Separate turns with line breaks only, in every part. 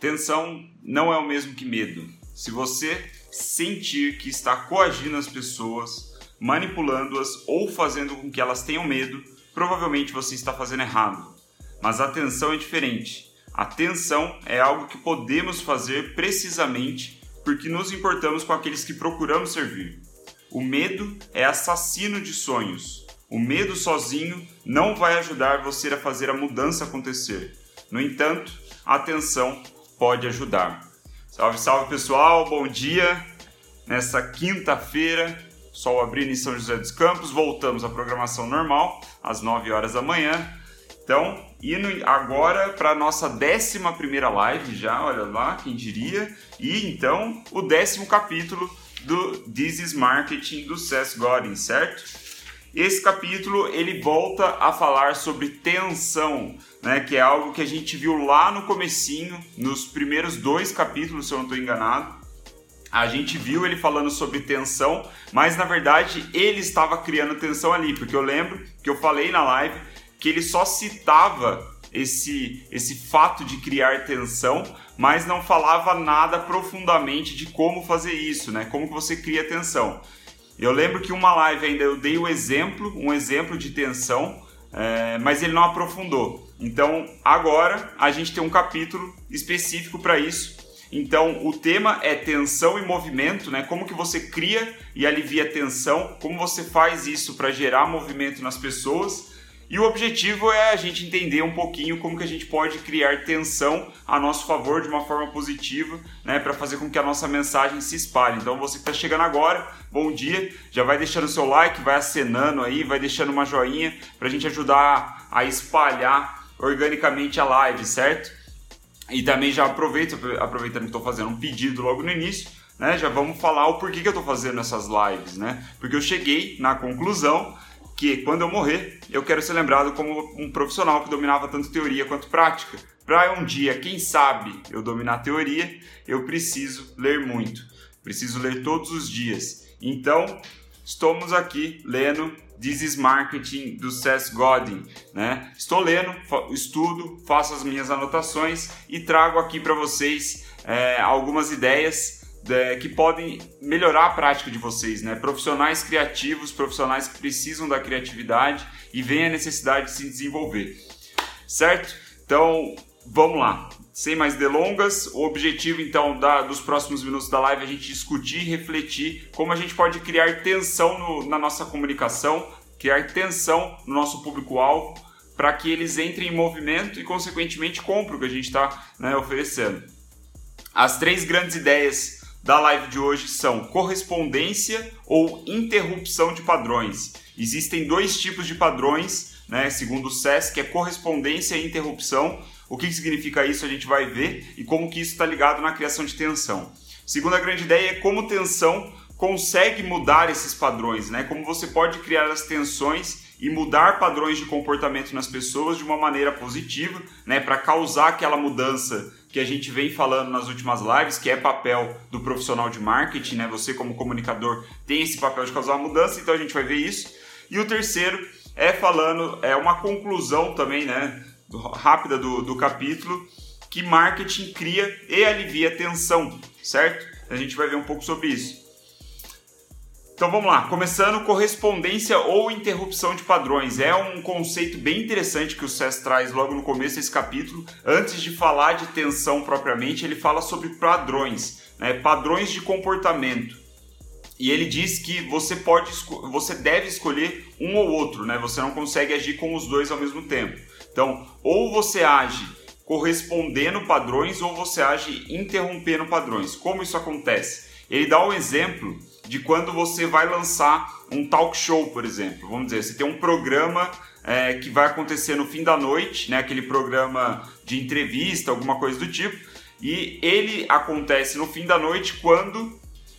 Tensão não é o mesmo que medo. Se você sentir que está coagindo as pessoas, manipulando-as ou fazendo com que elas tenham medo, provavelmente você está fazendo errado. Mas a tensão é diferente. A tensão é algo que podemos fazer precisamente porque nos importamos com aqueles que procuramos servir. O medo é assassino de sonhos. O medo sozinho não vai ajudar você a fazer a mudança acontecer. No entanto, a atenção pode ajudar. Salve, salve pessoal, bom dia! Nessa quinta-feira, sol abrindo em São José dos Campos, voltamos à programação normal, às 9 horas da manhã. Então, indo agora para a nossa décima primeira live já, olha lá, quem diria, e então o décimo capítulo do This is Marketing do Seth Godin, certo? Esse capítulo ele volta a falar sobre tensão, né, que é algo que a gente viu lá no comecinho, nos primeiros dois capítulos, se eu não estou enganado. A gente viu ele falando sobre tensão, mas na verdade ele estava criando tensão ali, porque eu lembro que eu falei na live que ele só citava esse, esse fato de criar tensão, mas não falava nada profundamente de como fazer isso, né? Como que você cria tensão. Eu lembro que uma live ainda eu dei o exemplo, um exemplo de tensão, é, mas ele não aprofundou. Então agora a gente tem um capítulo específico para isso. Então o tema é tensão e movimento, né? Como que você cria e alivia tensão, como você faz isso para gerar movimento nas pessoas e o objetivo é a gente entender um pouquinho como que a gente pode criar tensão a nosso favor de uma forma positiva, né, para fazer com que a nossa mensagem se espalhe. Então você que está chegando agora, bom dia, já vai deixando seu like, vai acenando aí, vai deixando uma joinha para a gente ajudar a espalhar organicamente a live, certo? E também já aproveito, aproveitando que estou fazendo um pedido logo no início, né, já vamos falar o porquê que eu estou fazendo essas lives, né? Porque eu cheguei na conclusão que quando eu morrer, eu quero ser lembrado como um profissional que dominava tanto teoria quanto prática. Para um dia, quem sabe, eu dominar teoria, eu preciso ler muito. Preciso ler todos os dias. Então, estamos aqui lendo This is Marketing do Seth Godin, né? Estou lendo, estudo, faço as minhas anotações e trago aqui para vocês é, algumas ideias é, que podem melhorar a prática de vocês, né? Profissionais criativos, profissionais que precisam da criatividade e veem a necessidade de se desenvolver, certo? Então, vamos lá. Sem mais delongas, o objetivo então da, dos próximos minutos da live é a gente discutir e refletir como a gente pode criar tensão no, na nossa comunicação, criar tensão no nosso público-alvo, para que eles entrem em movimento e, consequentemente, comprem o que a gente está né, oferecendo. As três grandes ideias da live de hoje são correspondência ou interrupção de padrões. Existem dois tipos de padrões, né, segundo o SES, que é correspondência e interrupção. O que significa isso a gente vai ver e como que isso está ligado na criação de tensão. Segunda grande ideia é como tensão consegue mudar esses padrões, né? Como você pode criar as tensões e mudar padrões de comportamento nas pessoas de uma maneira positiva, né, para causar aquela mudança que a gente vem falando nas últimas lives, que é papel do profissional de marketing, né? Você como comunicador tem esse papel de causar uma mudança, então a gente vai ver isso. E o terceiro é falando, é uma conclusão também, né, rápida do, do capítulo, que marketing cria e alivia tensão, certo? A gente vai ver um pouco sobre isso. Então vamos lá, começando correspondência ou interrupção de padrões. É um conceito bem interessante que o Cés traz logo no começo desse capítulo. Antes de falar de tensão propriamente, ele fala sobre padrões, né? padrões de comportamento. E ele diz que você pode, você deve escolher um ou outro, né? Você não consegue agir com os dois ao mesmo tempo. Então, ou você age correspondendo padrões ou você age interrompendo padrões. Como isso acontece? Ele dá um exemplo de quando você vai lançar um talk show, por exemplo. Vamos dizer, você tem um programa é, que vai acontecer no fim da noite, né, aquele programa de entrevista, alguma coisa do tipo, e ele acontece no fim da noite quando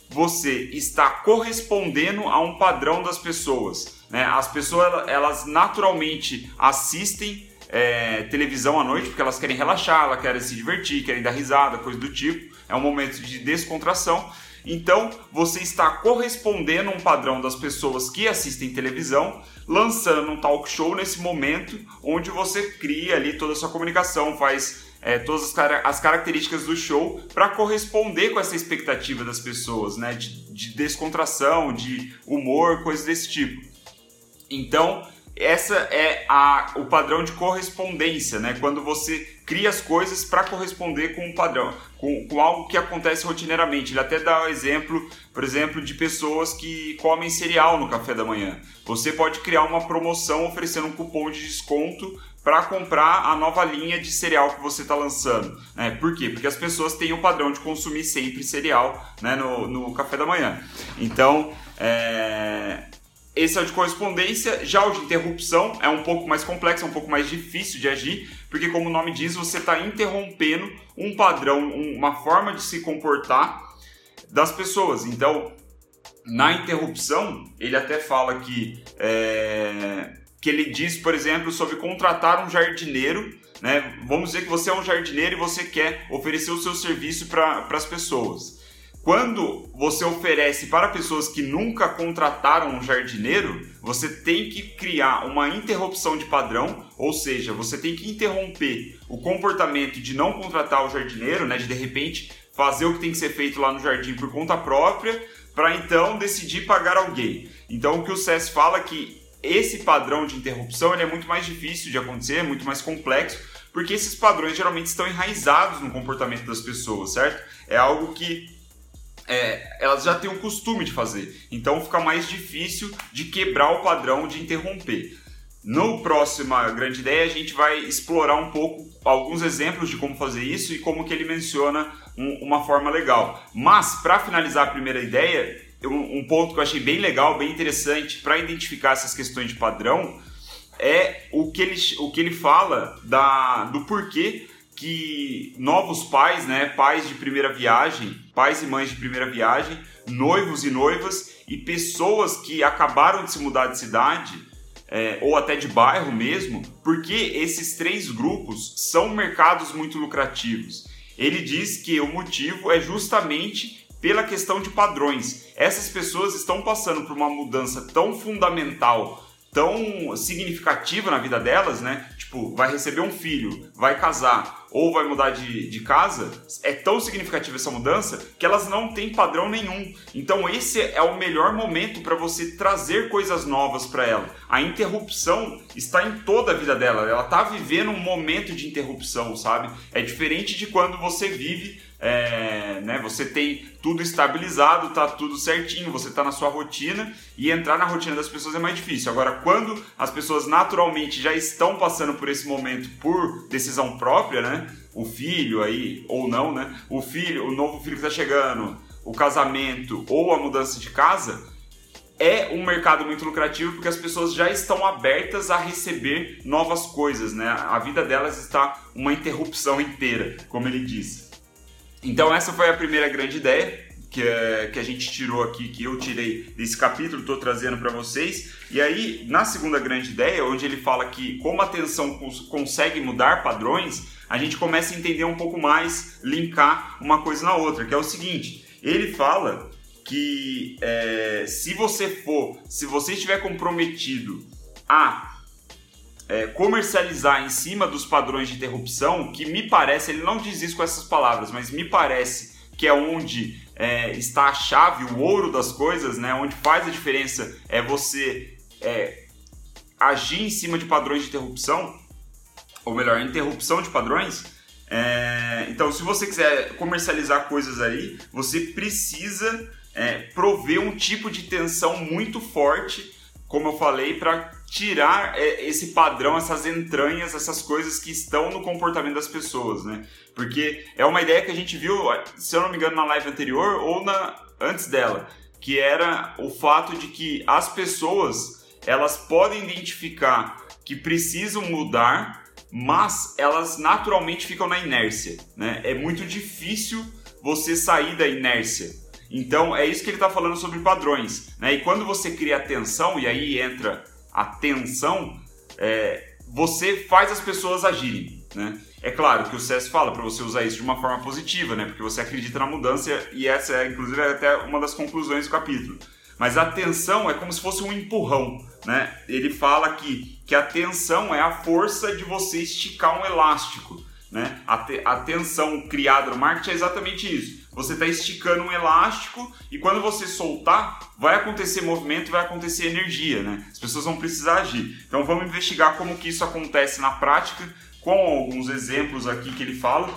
você está correspondendo a um padrão das pessoas. Né? As pessoas elas naturalmente assistem é, televisão à noite porque elas querem relaxar, elas querem se divertir, querem dar risada, coisa do tipo. É um momento de descontração Então você está correspondendo a um padrão das pessoas que assistem televisão, lançando um talk show nesse momento onde você cria ali toda a sua comunicação, faz é, todas as, car as, características do show para corresponder com essa expectativa das pessoas, né? De, de descontração, de humor, coisas desse tipo. Então, essa é a, o padrão de correspondência, né? Quando você cria as coisas para corresponder com um padrão, com, com, algo que acontece rotineiramente. Ele até dá o um exemplo, por exemplo, de pessoas que comem cereal no café da manhã. Você pode criar uma promoção oferecendo um cupom de desconto para comprar a nova linha de cereal que você está lançando. Né? Por quê? Porque as pessoas têm o padrão de consumir sempre cereal né, no, no café da manhã. Então, é... esse é o de correspondência. Já o de interrupção é um pouco mais complexo, é um pouco mais difícil de agir, porque, como o nome diz, você está interrompendo um padrão, uma forma de se comportar das pessoas. Então, na interrupção, ele até fala que é, que ele diz, por exemplo, sobre contratar um jardineiro. Né? Vamos dizer que você é um jardineiro e você quer oferecer o seu serviço para as pessoas. Quando você oferece para pessoas que nunca contrataram um jardineiro, você tem que criar uma interrupção de padrão, ou seja, você tem que interromper o comportamento de não contratar o jardineiro, né, de de repente fazer o que tem que ser feito lá no jardim por conta própria, para então decidir pagar alguém. Então o que o SES fala é que esse padrão de interrupção ele é muito mais difícil de acontecer, é muito mais complexo, porque esses padrões geralmente estão enraizados no comportamento das pessoas, certo? É algo que é, elas já têm um costume de fazer, então fica mais difícil de quebrar o padrão de interromper. No próximo grande ideia a gente vai explorar um pouco alguns exemplos de como fazer isso e como que ele menciona um, uma forma legal. Mas para finalizar a primeira ideia, um, ponto que eu achei bem legal, bem interessante para identificar essas questões de padrão é o que ele, o que ele fala da, do porquê que novos pais, né, pais de primeira viagem, pais e mães de primeira viagem, noivos e noivas e pessoas que acabaram de se mudar de cidade é, ou até de bairro mesmo, porque esses três grupos são mercados muito lucrativos. Ele diz que o motivo é justamente pela questão de padrões. Essas pessoas estão passando por uma mudança tão fundamental, tão significativa na vida delas, né? Tipo, vai receber um filho, vai casar ou vai mudar de, de casa, é tão significativa essa mudança que elas não têm padrão nenhum. Então, esse é o melhor momento para você trazer coisas novas para ela. A interrupção está em toda a vida dela, ela está vivendo um momento de interrupção, sabe? É diferente de quando você vive é, né, você tem tudo estabilizado, tá tudo certinho, você tá na sua rotina e entrar na rotina das pessoas é mais difícil. Agora, quando as pessoas naturalmente já estão passando por esse momento por decisão própria, né, o filho aí ou não, né, o filho, o novo filho que está chegando, o casamento ou a mudança de casa, é um mercado muito lucrativo porque as pessoas já estão abertas a receber novas coisas, né? A vida delas está uma interrupção inteira, como ele disse. Então essa foi a primeira grande ideia que, é, que a gente tirou aqui, que eu tirei desse capítulo, estou trazendo para vocês. E aí, na segunda grande ideia, onde ele fala que como a atenção cons consegue mudar padrões, a gente começa a entender um pouco mais, linkar uma coisa na outra, que é o seguinte, ele fala que é, se você for, se você estiver comprometido a é, comercializar em cima dos padrões de interrupção, que me parece, ele não diz isso com essas palavras, mas me parece que é onde é, está a chave, o ouro das coisas, né? Onde faz a diferença é você é, agir em cima de padrões de interrupção, ou melhor, interrupção de padrões. É, então, se você quiser comercializar coisas aí, você precisa é, prover um tipo de tensão muito forte, como eu falei, para tirar é, esse padrão, essas entranhas, essas coisas que estão no comportamento das pessoas, né? Porque é uma ideia que a gente viu, se eu não me engano, na live anterior ou na antes dela, que era o fato de que as pessoas elas podem identificar que precisam mudar, mas elas naturalmente ficam na inércia, né? É muito difícil você sair da inércia. Então é isso que ele está falando sobre padrões, né? E quando você cria atenção e aí entra atenção, é, você faz as pessoas agirem. né? É claro que o CS fala para você usar isso de uma forma positiva, né? Porque você acredita na mudança e essa é, inclusive, é até uma das conclusões do capítulo. Mas a tensão é como se fosse um empurrão, né? Ele fala que, que a tensão é a força de você esticar um elástico, né? A, te, a tensão criada no marketing é exatamente isso. Você está esticando um elástico e quando você soltar, vai acontecer movimento, vai acontecer energia, né? As pessoas vão precisar agir. Então vamos investigar como que isso acontece na prática com alguns exemplos aqui que ele fala,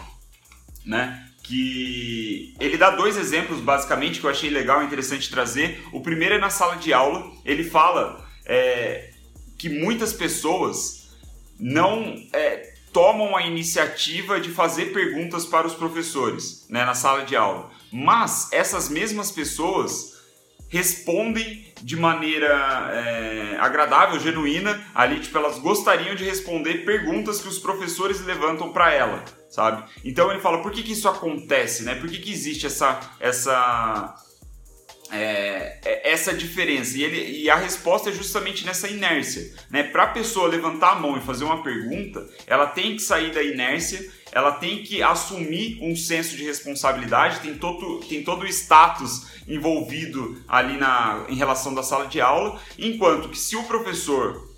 né? Que ele dá dois exemplos basicamente que eu achei legal e interessante trazer. O primeiro é na sala de aula. Ele fala é, que muitas pessoas não é, tomam a iniciativa de fazer perguntas para os professores né, na sala de aula. Mas essas mesmas pessoas respondem de maneira é, agradável, genuína, ali, tipo, elas gostariam de responder perguntas que os professores levantam para ela, sabe? Então ele fala, por que, que isso acontece, né? Por que, que existe essa, essa, é essa diferença? E, ele, e a resposta é justamente nessa inércia, né? Para a pessoa levantar a mão e fazer uma pergunta, ela tem que sair da inércia ela tem que assumir um senso de responsabilidade, tem todo, tem todo o status envolvido ali na, em relação da sala de aula, enquanto que se o professor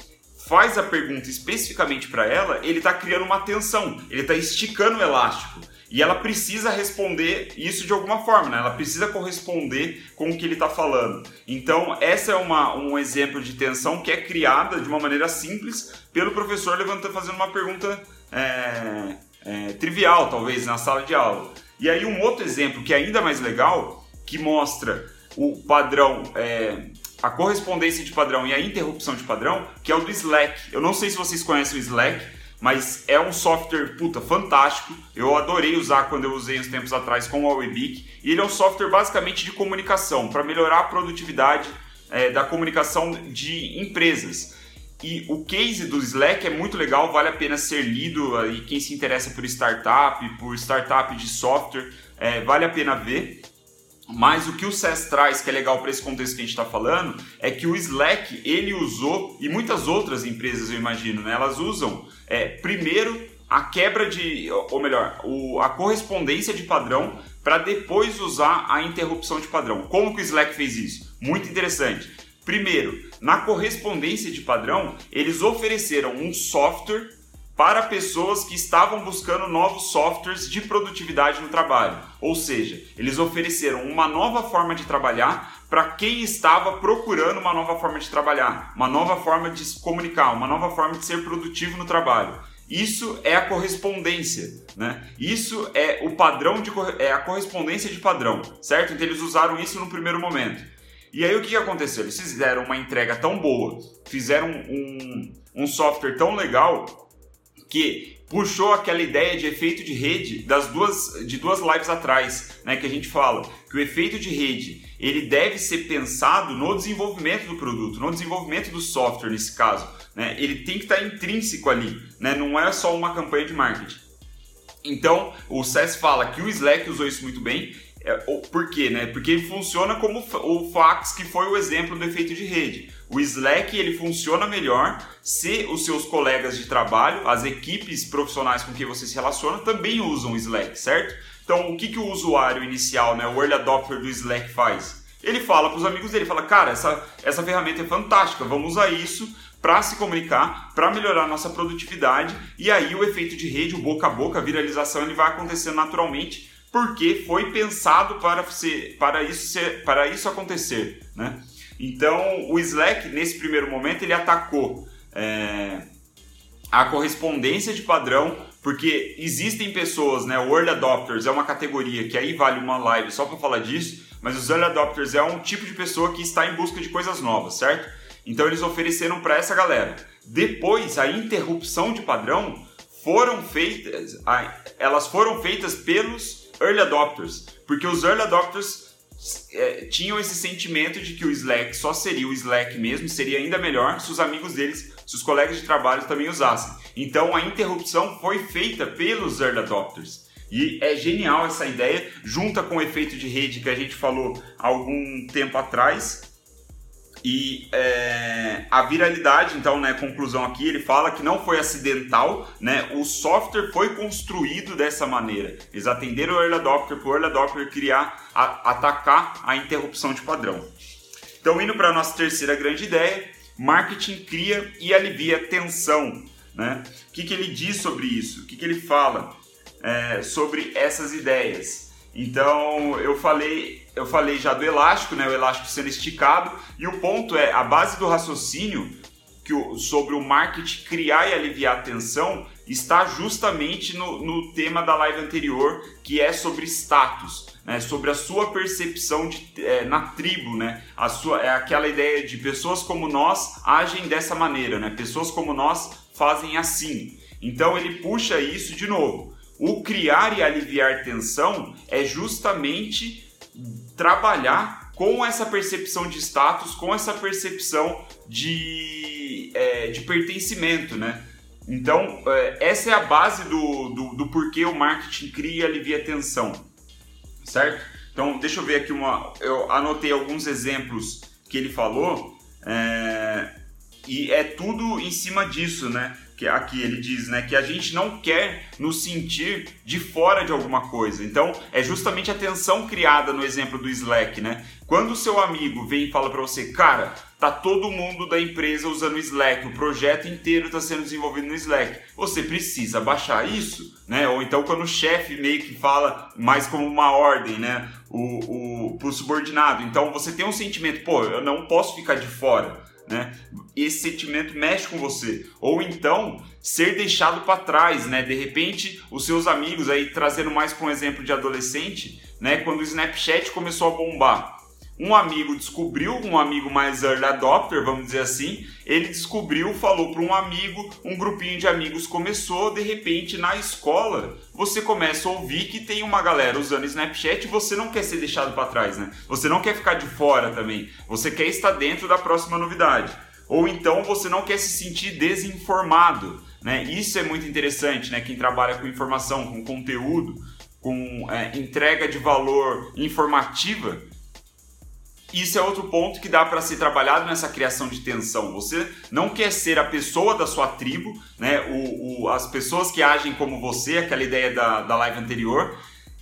faz a pergunta especificamente para ela, ele está criando uma tensão, ele está esticando o elástico. E ela precisa responder isso de alguma forma, né? ela precisa corresponder com o que ele está falando. Então, essa é uma, um exemplo de tensão que é criada de uma maneira simples pelo professor levantando, fazendo uma pergunta é, é, trivial, talvez, na sala de aula. E aí, um outro exemplo que é ainda mais legal, que mostra o padrão, é, a correspondência de padrão e a interrupção de padrão, que é o do Slack. Eu não sei se vocês conhecem o Slack, mas é um software puta fantástico. Eu adorei usar quando eu usei uns tempos atrás com o Webic. E ele é um software basicamente de comunicação para melhorar a produtividade é, da comunicação de empresas. E o case do Slack é muito legal, vale a pena ser lido. Aí quem se interessa por startup, por startup de software, é, vale a pena ver. Mas o que o SES traz, que é legal para esse contexto que a gente está falando, é que o Slack ele usou, e muitas outras empresas eu imagino, né, elas usam é, primeiro a quebra de, ou melhor, o, a correspondência de padrão para depois usar a interrupção de padrão. Como que o Slack fez isso? Muito interessante. Primeiro, na correspondência de padrão, eles ofereceram um software para pessoas que estavam buscando novos softwares de produtividade no trabalho. Ou seja, eles ofereceram uma nova forma de trabalhar para quem estava procurando uma nova forma de trabalhar, uma nova forma de se comunicar, uma nova forma de ser produtivo no trabalho. Isso é a correspondência, né? Isso é o padrão de é a correspondência de padrão, certo? Então eles usaram isso no primeiro momento. E aí o que aconteceu? Eles fizeram uma entrega tão boa, fizeram um, um software tão legal que puxou aquela ideia de efeito de rede das duas de duas lives atrás, né, que a gente fala que o efeito de rede ele deve ser pensado no desenvolvimento do produto, no desenvolvimento do software nesse caso, né? Ele tem que estar intrínseco ali, né? Não é só uma campanha de marketing. Então, o SES fala que o Slack usou isso muito bem é, por quê? Né? Porque ele funciona como o fax, que foi o exemplo do efeito de rede. O Slack ele funciona melhor se os seus colegas de trabalho, as equipes profissionais com quem você se relaciona, também usam o Slack, certo? Então, o que, que o usuário inicial, né, o early adopter do Slack faz? Ele fala para os amigos dele, fala, cara, essa, essa ferramenta é fantástica, vamos usar isso para se comunicar, para melhorar nossa produtividade e aí o efeito de rede, o boca a boca, a viralização, ele vai acontecer naturalmente porque foi pensado para, ser, para, isso, ser, para isso acontecer. Né? Então, o Slack, nesse primeiro momento, ele atacou é, a correspondência de padrão, porque existem pessoas, né, o Early Adopters é uma categoria que aí vale uma live só para falar disso, mas os Early Adopters é um tipo de pessoa que está em busca de coisas novas, certo? Então eles ofereceram para essa galera. Depois, a interrupção de padrão foram feitas, elas foram feitas pelos early adopters, porque os early adopters é, tinham esse sentimento de que o Slack só seria o Slack mesmo, seria ainda melhor se os amigos deles, se os colegas de trabalho também usassem. Então a interrupção foi feita pelos early adopters. E é genial essa ideia, junta com o efeito de rede que a gente falou algum tempo atrás, E é, a viralidade, então, né, conclusão aqui, ele fala que não foi acidental, né, o software foi construído dessa maneira. Eles atenderam o early adopter para o early adopter criar, a, atacar a interrupção de padrão. Então, indo para a nossa terceira grande ideia, marketing cria e alivia tensão. Né? O que, que ele diz sobre isso? O que, que ele fala é, sobre essas ideias? Então, eu falei eu falei já do elástico, né, o elástico sendo esticado, e o ponto é, a base do raciocínio que o, sobre o marketing criar e aliviar a tensão está justamente no, no tema da live anterior, que é sobre status, né, sobre a sua percepção de, é, na tribo, né, a sua, é aquela ideia de pessoas como nós agem dessa maneira, né, pessoas como nós fazem assim. Então ele puxa isso de novo. O criar e aliviar tensão é justamente trabalhar com essa percepção de status, com essa percepção de, é, de pertencimento, né? Então, é, essa é a base do, do, do, porquê o marketing cria e alivia atenção, certo? Então, deixa eu ver aqui uma... Eu anotei alguns exemplos que ele falou é, e é tudo em cima disso, né? Que aqui ele diz, né, que a gente não quer nos sentir de fora de alguma coisa. Então, é justamente a tensão criada no exemplo do Slack, né? Quando o seu amigo vem e fala para você, cara, tá todo mundo da empresa usando o Slack, o projeto inteiro está sendo desenvolvido no Slack. Você precisa baixar isso, né? Ou então quando o chefe meio que fala mais como uma ordem, né? O, o pro subordinado. Então você tem um sentimento, pô, eu não posso ficar de fora né? Esse sentimento mexe com você. Ou então ser deixado para trás, né? De repente, os seus amigos aí trazendo mais para um exemplo de adolescente, né? Quando o Snapchat começou a bombar, um amigo descobriu, um amigo mais early adopter, vamos dizer assim, ele descobriu, falou para um amigo, um grupinho de amigos começou, de repente na escola você começa a ouvir que tem uma galera usando Snapchat e você não quer ser deixado para trás, né? Você não quer ficar de fora também, você quer estar dentro da próxima novidade. Ou então você não quer se sentir desinformado, né? Isso é muito interessante, né? Quem trabalha com informação, com conteúdo, com é, entrega de valor informativa, isso é outro ponto que dá para ser trabalhado nessa criação de tensão. Você não quer ser a pessoa da sua tribo, né? O, o, as pessoas que agem como você, aquela ideia da, da live anterior.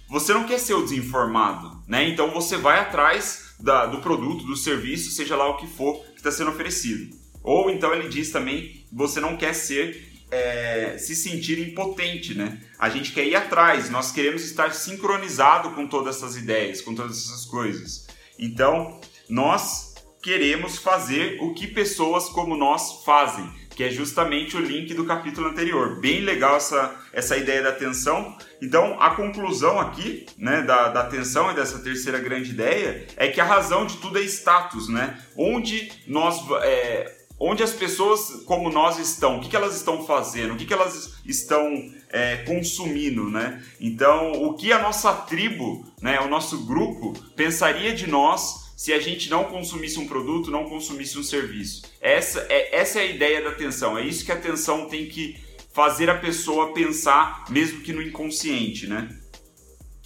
Você não quer ser o desinformado, né? Então você vai atrás da, do produto, do serviço, seja lá o que for que está sendo oferecido. Ou então ele diz também, você não quer ser é, se sentir impotente, né? A gente quer ir atrás, nós queremos estar sincronizado com todas essas ideias, com todas essas coisas. Então, nós queremos fazer o que pessoas como nós fazem, que é justamente o link do capítulo anterior. Bem legal essa, essa ideia da atenção. Então, a conclusão aqui né, da, da atenção e dessa terceira grande ideia é que a razão de tudo é status, né? Onde nós. É, onde as pessoas como nós estão, o que, que elas estão fazendo, o que, que elas estão é, consumindo, né? Então, o que a nossa tribo, né, o nosso grupo pensaria de nós se a gente não consumisse um produto, não consumisse um serviço. Essa é, essa é a ideia da atenção, é isso que a atenção tem que fazer a pessoa pensar, mesmo que no inconsciente, né?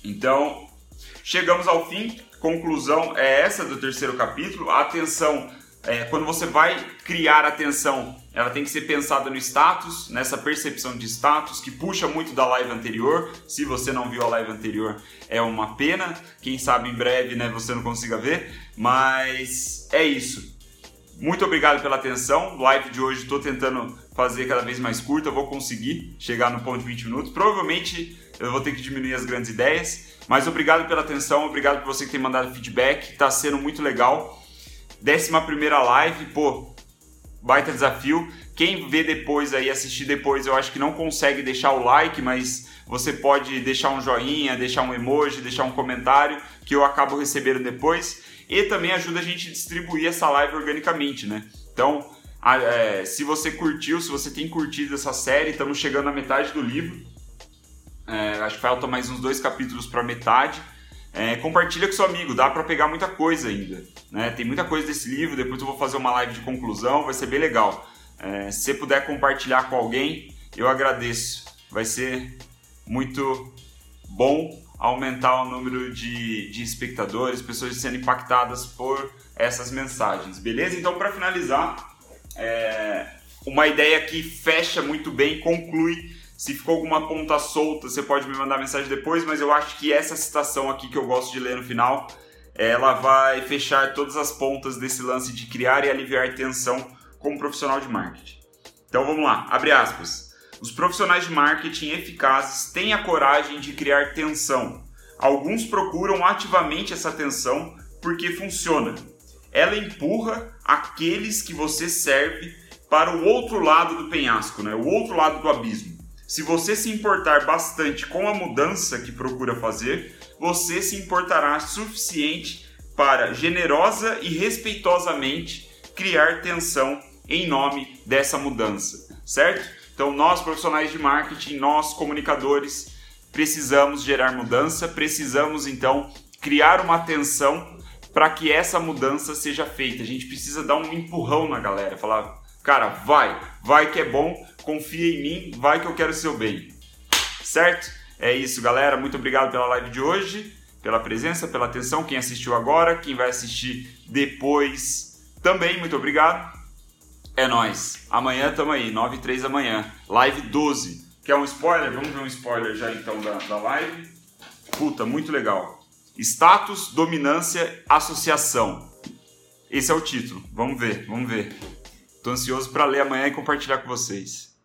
Então, chegamos ao fim. Conclusão é essa do terceiro capítulo. A atenção é, quando você vai criar atenção, ela tem que ser pensada no status, nessa percepção de status, que puxa muito da live anterior. Se você não viu a live anterior, é uma pena. Quem sabe em breve né, você não consiga ver. Mas é isso. Muito obrigado pela atenção. Live de hoje estou tentando fazer cada vez mais curta. Vou conseguir chegar no ponto de 20 minutos. Provavelmente eu vou ter que diminuir as grandes ideias. Mas obrigado pela atenção, obrigado por você que tem mandado feedback. Está sendo muito legal. Décima primeira live, pô, baita desafio. Quem vê depois aí, assistir depois, eu acho que não consegue deixar o like, mas você pode deixar um joinha, deixar um emoji, deixar um comentário que eu acabo recebendo depois. E também ajuda a gente a distribuir essa live organicamente, né? Então, é, se você curtiu, se você tem curtido essa série, estamos chegando à metade do livro. É, acho que falta mais uns dois capítulos para metade. É, compartilha com seu amigo, dá para pegar muita coisa ainda. Né? Tem muita coisa desse livro, depois eu vou fazer uma live de conclusão, vai ser bem legal. É, se você puder compartilhar com alguém, eu agradeço. Vai ser muito bom aumentar o número de, de espectadores, pessoas sendo impactadas por essas mensagens, beleza? Então, para finalizar, é, uma ideia que fecha muito bem, conclui. Se ficou alguma ponta solta, você pode me mandar mensagem depois, mas eu acho que essa citação aqui que eu gosto de ler no final, ela vai fechar todas as pontas desse lance de criar e aliviar tensão como profissional de marketing. Então vamos lá, abre aspas. Os profissionais de marketing eficazes têm a coragem de criar tensão. Alguns procuram ativamente essa tensão porque funciona. Ela empurra aqueles que você serve para o outro lado do penhasco, né? o outro lado do abismo. Se você se importar bastante com a mudança que procura fazer, você se importará suficiente para generosa e respeitosamente criar tensão em nome dessa mudança, certo? Então, nós profissionais de marketing, nós comunicadores, precisamos gerar mudança, precisamos então criar uma tensão para que essa mudança seja feita. A gente precisa dar um empurrão na galera, falar, cara, vai, vai que é bom, confia em mim, vai que eu quero o seu bem. Certo? É isso, galera. Muito obrigado pela live de hoje, pela presença, pela atenção. Quem assistiu agora, quem vai assistir depois também, muito obrigado. É nós. Amanhã tamo aí, 9 e 3 da manhã. Live 12. Quer um spoiler? Vamos ver um spoiler já então da, da live. Puta, muito legal. Status, dominância, associação. Esse é o título. Vamos ver, vamos ver. Tô ansioso para ler amanhã e compartilhar com vocês.